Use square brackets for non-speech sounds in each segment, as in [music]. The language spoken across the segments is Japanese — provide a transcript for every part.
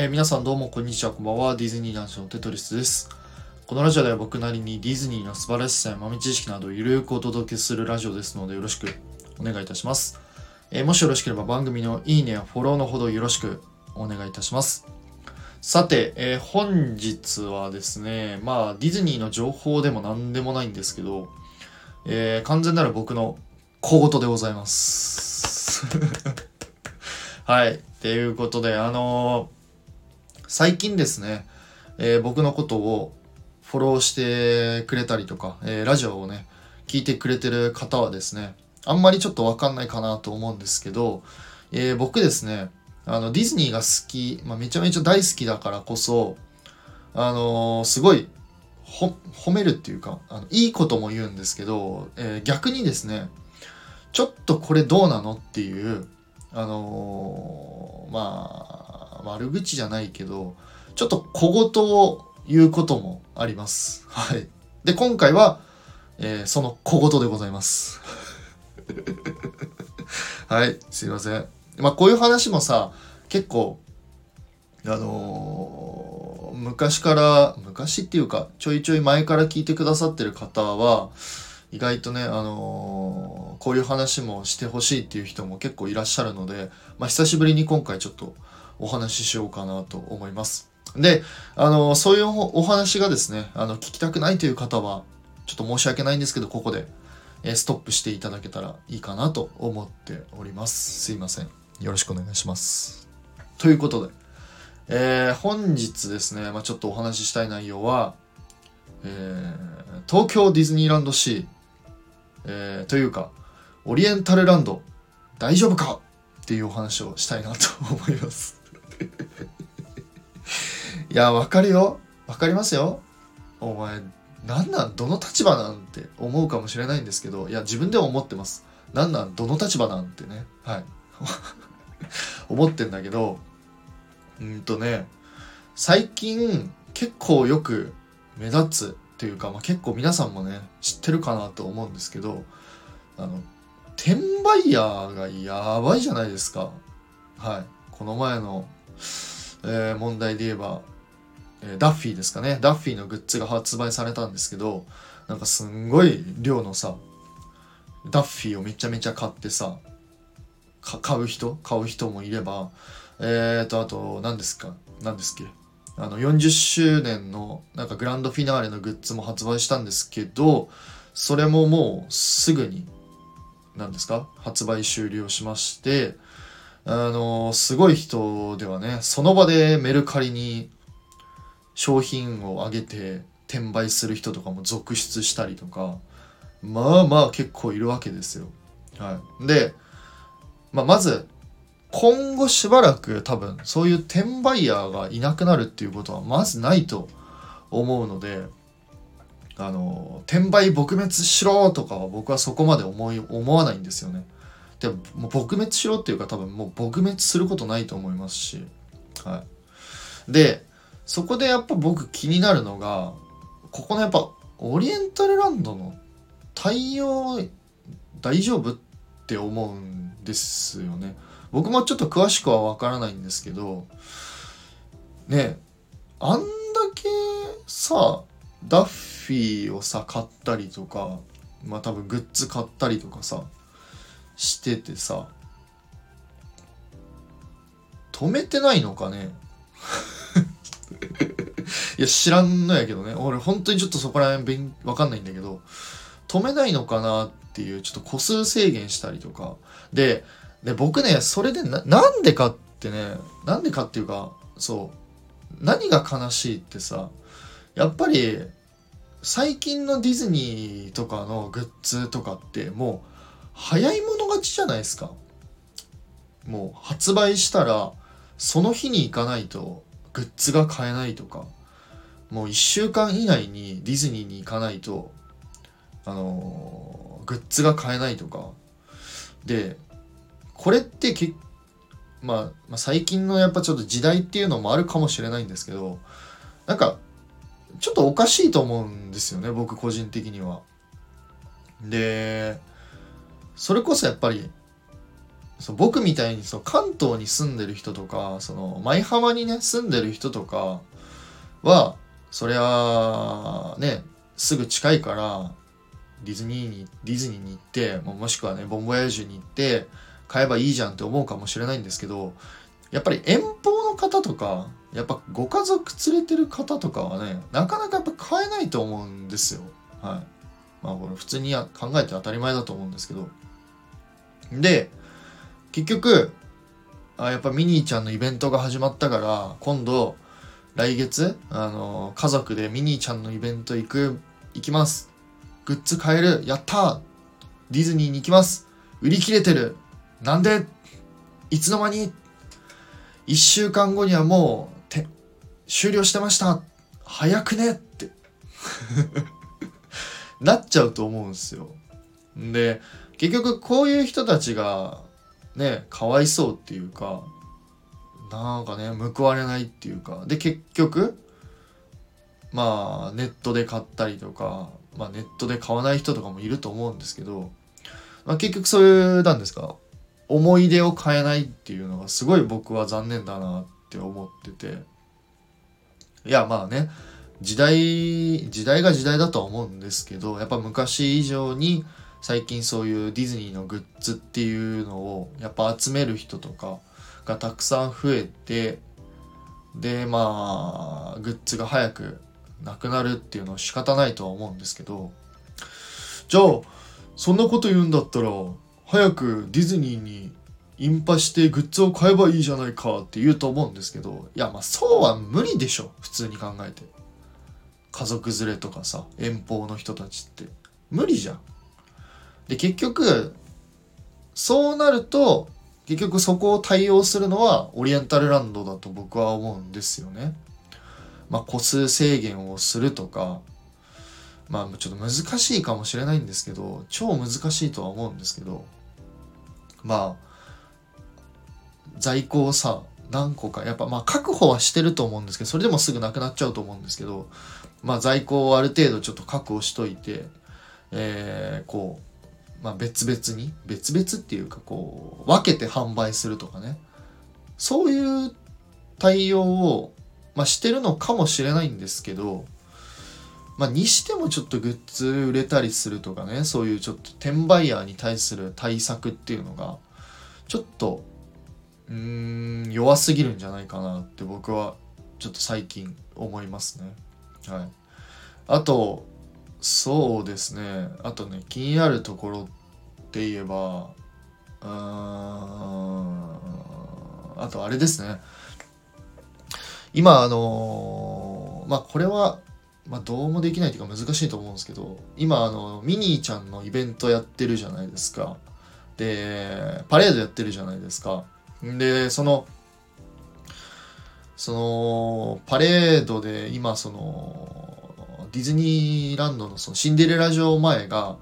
えー皆さんどうもこんにちは、こんばんは。ディズニー男子のテトリスです。このラジオでは僕なりにディズニーの素晴らしさや豆知識などをゆるくお届けするラジオですのでよろしくお願いいたします。えーもしよろしければ番組のいいねやフォローのほどよろしくお願いいたします。さて、えー本日はですね、まあディズニーの情報でも何でもないんですけど、え完全なる僕の小言でございます。[laughs] はい。っていうことで、あのー最近ですね、えー僕のことをフォローしてくれたりとか、えーラジオをね、聞いてくれてる方はですね、あんまりちょっとわかんないかなと思うんですけど、えー僕ですね、あの、ディズニーが好き、まあ、めちゃめちゃ大好きだからこそ、あのすごい、褒めるっていうか、あのいいことも言うんですけど、え逆にですね、ちょっとこれどうなのっていう、あのーまあ、悪口じゃないけど、ちょっと小言を言うこともあります。はい。で、今回は、えーその小言でございます。[laughs] はい、すいません。まあ、こういう話もさ、結構、あのー昔から、昔っていうか、ちょいちょい前から聞いてくださってる方は、意外とね、あのーこういう話もしてほしいっていう人も結構いらっしゃるので、まあ、久しぶりに今回ちょっとお話ししようかなと思います。で、あのそういうお話がですね、あの、聞きたくないという方は、ちょっと申し訳ないんですけど、ここで、えストップしていただけたらいいかなと思っております。すいません。よろしくお願いします。ということで、えー本日ですね、まあ、ちょっとお話ししたい内容は、えー東京ディズニーランドシー、えーというか、オリエンタルランド、大丈夫かっていうお話をしたいなと思います。いや、わかるよ。わかりますよ。お前、なんなん？どの立場なんて思うかもしれないんですけど、いや、自分でも思ってます。なんなん？どの立場なんてね。はい。[laughs] 思ってんだけど、うんとね、最近結構よく目立つというか、まあ、結構皆さんもね、知ってるかなと思うんですけど、あの、転売ヤーがやばいじゃないですか。はい。この前の、えー問題で言えば、えダッフィーですかね。ダッフィーのグッズが発売されたんですけど、なんかすんごい量のさ、ダッフィーをめちゃめちゃ買ってさ、買う人？買う人もいれば、えーと、あと、何ですか？何ですっけ？あの、40周年の、なんかグランドフィナーレのグッズも発売したんですけど、それももうすぐに、何ですか？発売終了しまして、あの、すごい人ではね、その場でメルカリに商品を上げて転売する人とかも続出したりとか、まあまあ結構いるわけですよ。はい。で、まあ、まず、今後しばらく多分そういう転売ヤーがいなくなるっていうことはまずないと思うので、あの、転売撲滅しろとかは僕はそこまで思い、思わないんですよね。でも撲滅しろっていうか多分もう撲滅することないと思いますし、はい。で、そこでやっぱ僕気になるのが、ここのやっぱオリエンタルランドの対応大丈夫って思うんですよね。僕もちょっと詳しくはわからないんですけど、ねあんだけさ、ダッフィーをさ、買ったりとか、まあ多分グッズ買ったりとかさ、しててさ、止めてないのかね [laughs] いや、知らんのやけどね。俺、本当にちょっとそこら辺勉わかんないんだけど、止めないのかなっていう、ちょっと個数制限したりとか。で、で、僕ね、それでな、なんでかってね、なんでかっていうか、そう、何が悲しいってさ、やっぱり、最近のディズニーとかのグッズとかって、もう、早い者勝ちじゃないですか。もう、発売したら、その日に行かないと、グッズが買えないとか、もう1週間以内にディズニーに行かないと、あのーグッズが買えないとか。で、これってけ、まあ、まあ、最近のやっぱちょっと時代っていうのもあるかもしれないんですけど、なんか、ちょっとおかしいと思うんですよね、僕個人的には。で、それこそやっぱり、そ僕みたいにそう関東に住んでる人とかその舞浜にね住んでる人とかはそりゃねすぐ近いからディズニーにディズニーに行ってもしくはねボンボヤージュに行って買えばいいじゃんって思うかもしれないんですけどやっぱり遠方の方とかやっぱご家族連れてる方とかはねなかなかやっぱ買えないと思うんですよ。はい。まあこれ普通に考えて当たり前だと思うんですけど。で結局あやっぱミニーちゃんのイベントが始まったから今度来月あの家族でミニーちゃんのイベント行く行きます。グッズ買えるやったディズニーに行きます。売り切れてる。なんで？いつの間に？1週間後にはもうて終了してました。早くね？って。[laughs] なっちゃうと思うんですよ。で結局こういう人たちがねかわいそうっていうかなんかね報われないっていうかで結局まあネットで買ったりとか、まあ、ネットで買わない人とかもいると思うんですけど、まあ、結局そういうなんですか思い出を変えないっていうのがすごい僕は残念だなって思ってて。いやまあね時代時代が時代だとは思うんですけどやっぱ昔以上に最近そういうディズニーのグッズっていうのをやっぱ集める人とかがたくさん増えてでまあグッズが早くなくなるっていうのは仕方ないとは思うんですけどじゃあそんなこと言うんだったら早くディズニーにインパしてグッズを買えばいいじゃないかって言うと思うんですけどいやまあそうは無理でしょ普通に考えて。家族連れとかさ遠方の人たちって。無理じゃん。で結局そうなると結局そこを対応するのはオリエンタルランドだと僕は思うんですよね。まあ個数制限をするとかまあちょっと難しいかもしれないんですけど超難しいとは思うんですけどまあ在庫をさ何個かやっぱまあ確保はしてると思うんですけどそれでもすぐなくなっちゃうと思うんですけどまあ在庫をある程度ちょっと確保しといてえー、こうまあ、別々に別々っていうかこう分けて販売するとかねそういう対応を、まあ、してるのかもしれないんですけど、まあ、にしてもちょっとグッズ売れたりするとかねそういうちょっと転売ヤーに対する対策っていうのがちょっとうーん弱すぎるんじゃないかなって僕はちょっと最近思いますね。はい、あとそうですね。あとね気になるところって言えばうーんあとあれですね。今あのまあこれは、まあ、どうもできないというか難しいと思うんですけど今あのミニーちゃんのイベントやってるじゃないですか。でパレードやってるじゃないですか。でそのそのパレードで今そのディズニーランドのそのシンデレラ城前が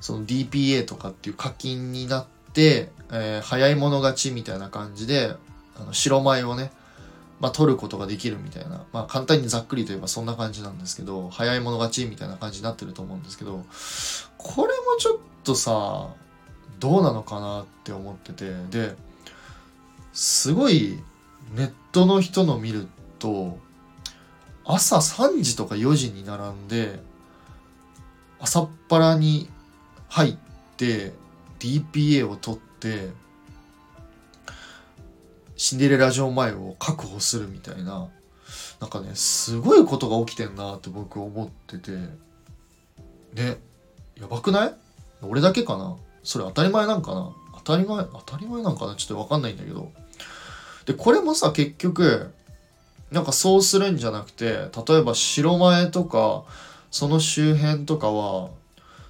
その DPA とかっていう課金になって、えー、早い者勝ちみたいな感じであの白米をね、まあ、取ることができるみたいな、まあ、簡単にざっくりと言えばそんな感じなんですけど早い者勝ちみたいな感じになってると思うんですけどこれもちょっとさどうなのかなって思っててですごいネットの人の見ると朝3時とか4時に並んで朝っぱらに入って DPA を取ってシンデレラ城前を確保するみたいななんかねすごいことが起きてんなって僕思ってて。ねやばくない？俺だけかな？それ当たり前なんかな？当たり前当たり前なんかな？ちょっとわかんないんだけど。でこれもさ結局なんかそうするんじゃなくて例えば白前とかその周辺とかは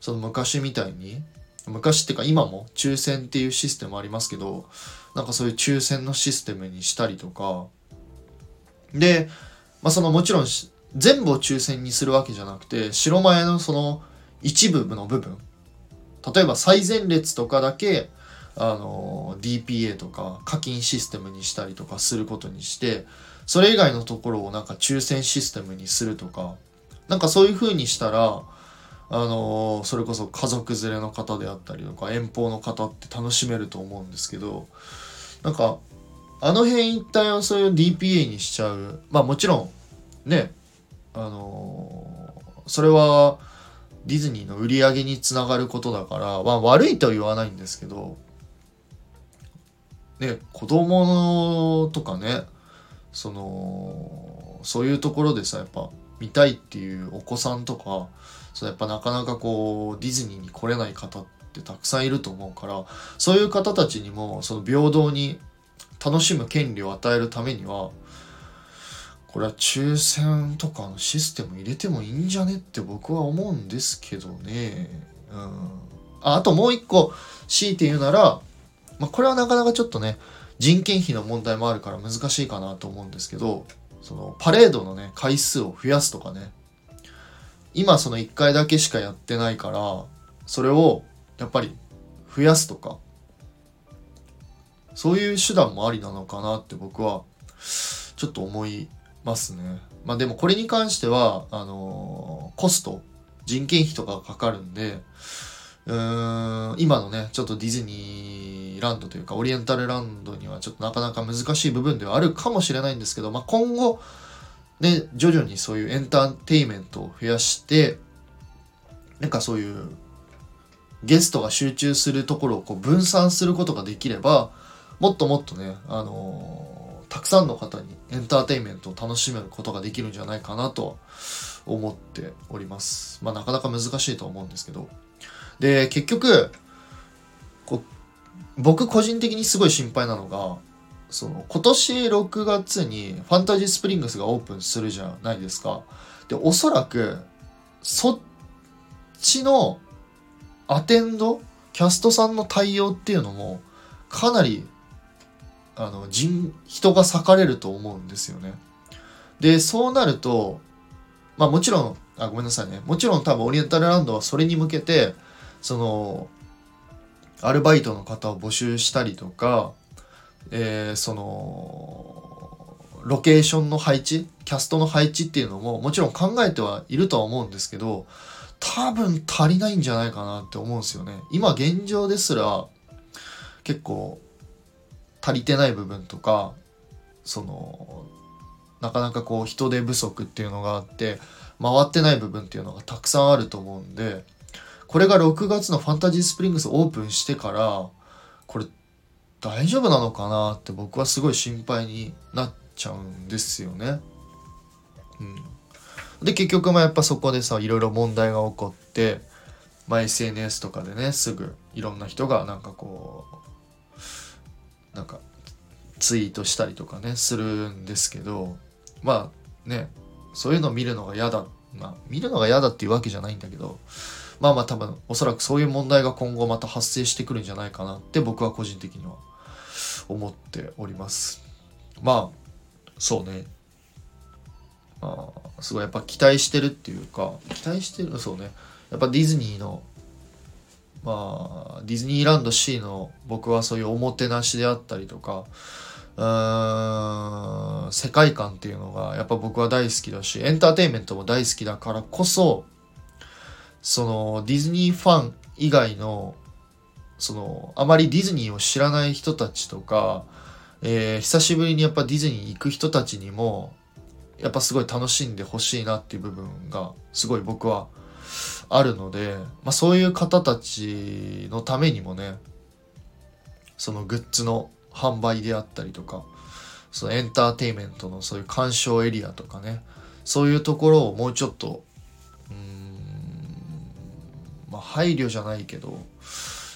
その昔みたいに昔っていうか今も抽選っていうシステムありますけどなんかそういう抽選のシステムにしたりとか。で、まあ、そのもちろん全部を抽選にするわけじゃなくて白前のその一部の部分。例えば最前列とかだけあの DPA とか課金システムにしたりとかすることにしてそれ以外のところをなんか抽選システムにするとかなんかそういう風にしたらあのそれこそ家族連れの方であったりとか遠方の方って楽しめると思うんですけどなんかあの辺一体をそういう DPA にしちゃう。まあもちろんねあのそれはディズニーの売り上げにつながることだから、まあ、悪いとは言わないんですけどね子供とかねそのそういうところでさやっぱ見たいっていうお子さんとかそやっぱなかなかこうディズニーに来れない方ってたくさんいると思うからそういう方たちにもその平等に楽しむ権利を与えるためにはこれは抽選とかのシステム入れてもいいんじゃねって僕は思うんですけどね。うん。ああともう一個強いて言うなら、まあ、これはなかなかちょっとね人件費の問題もあるから難しいかなと思うんですけどそのパレードのね回数を増やすとかね今その1回だけしかやってないからそれをやっぱり増やすとかそういう手段もありなのかなって僕はちょっと思いますね。まあでもこれに関してはあのー、コスト人件費とかがかかるんでうーん今のねちょっとディズニーランドというかオリエンタルランドにはちょっとなかなか難しい部分ではあるかもしれないんですけど、まあ、今後ね徐々にそういうエンターテイメントを増やしてなんかそういうゲストが集中するところをこう分散することができればもっともっとね、あのー、たくさんの方にエンターテインメントを楽しめることができるんじゃないかなと思っております。まあなかなか難しいと思うんですけど。で、結局、僕個人的にすごい心配なのが、その今年6月にファンタジースプリングスがオープンするじゃないですか。で、おそらく、そっちのアテンド、キャストさんの対応っていうのも、かなり、あの、人、人が裂かれると思うんですよね。で、そうなると、まあもちろん、あ、ごめんなさいね。もちろん多分オリエンタルランドはそれに向けて、そのアルバイトの方を募集したりとか、えー、そのロケーションの配置キャストの配置っていうのももちろん考えてはいるとは思うんですけど多分足りないんじゃないかなって思うんですよね。今現状ですら結構足りてない部分とかそのなかなかこう人手不足っていうのがあって回ってない部分っていうのがたくさんあると思うんでこれが6月のファンタジースプリングスオープンしてから、これ大丈夫なのかなって僕はすごい心配になっちゃうんですよね。うん。で、結局まあやっぱそこでさ、いろいろ問題が起こって、まあ SNS とかでね、すぐいろんな人がなんかこう、なんかツイートしたりとかね、するんですけど、まあね、そういうの見るのが嫌だ。まあ見るのが嫌だっていうわけじゃないんだけど、まあまあ多分おそらくそういう問題が今後また発生してくるんじゃないかなって僕は個人的には思っております。まあそうね。まあすごいやっぱ期待してるっていうか期待してるそうね。やっぱディズニーのまあディズニーランド C の僕はそういうおもてなしであったりとかうーん世界観っていうのがやっぱ僕は大好きだしエンターテインメントも大好きだからこそそのディズニーファン以外のそのあまりディズニーを知らない人たちとか、えー、久しぶりにやっぱディズニー行く人たちにもやっぱすごい楽しんでほしいなっていう部分がすごい僕はあるので、まあ、そういう方たちのためにもねそのグッズの販売であったりとかそのエンターテインメントのそういう鑑賞エリアとかねそういうところをもうちょっとうんまあ、配慮じゃないけど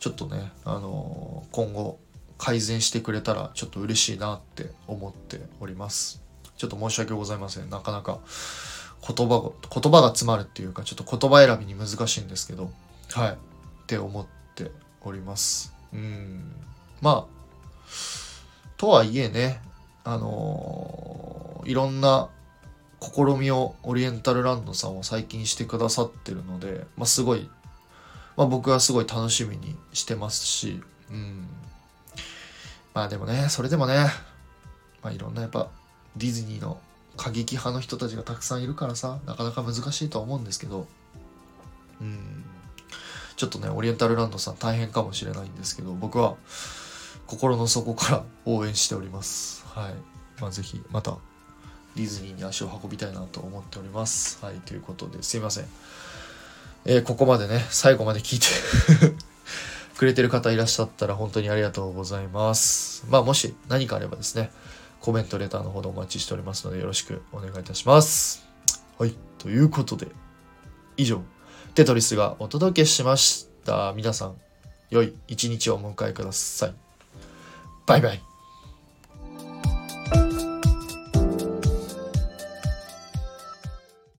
ちょっとね、あのー、今後改善してくれたらちょっと嬉しいなって思っております。ちょっと申し訳ございません。なかなか言葉が言葉が詰まるっていうかちょっと言葉選びに難しいんですけどはい。って思っております。うん。まあとはいえねあのー、いろんな試みをオリエンタルランドさんは最近してくださってるので、まあ、すごいまあ、僕はすごい楽しみにしてますし、うん。まあでもね、それでもね、まあいろんなやっぱディズニーの過激派の人たちがたくさんいるからさ、なかなか難しいとは思うんですけど、うん。ちょっとねオリエンタルランドさん大変かもしれないんですけど僕は心の底から応援しております。はい。まあぜひまたディズニーに足を運びたいなと思っております。はい。ということですいません。えー、ここまでね最後まで聞いて [laughs] くれてる方いらっしゃったら本当にありがとうございます。まあもし何かあればですねコメントレターのほどお待ちしておりますのでよろしくお願いいたします。はいということで以上テトリスがお届けしました。皆さん良い一日をお迎えください。バイバイ。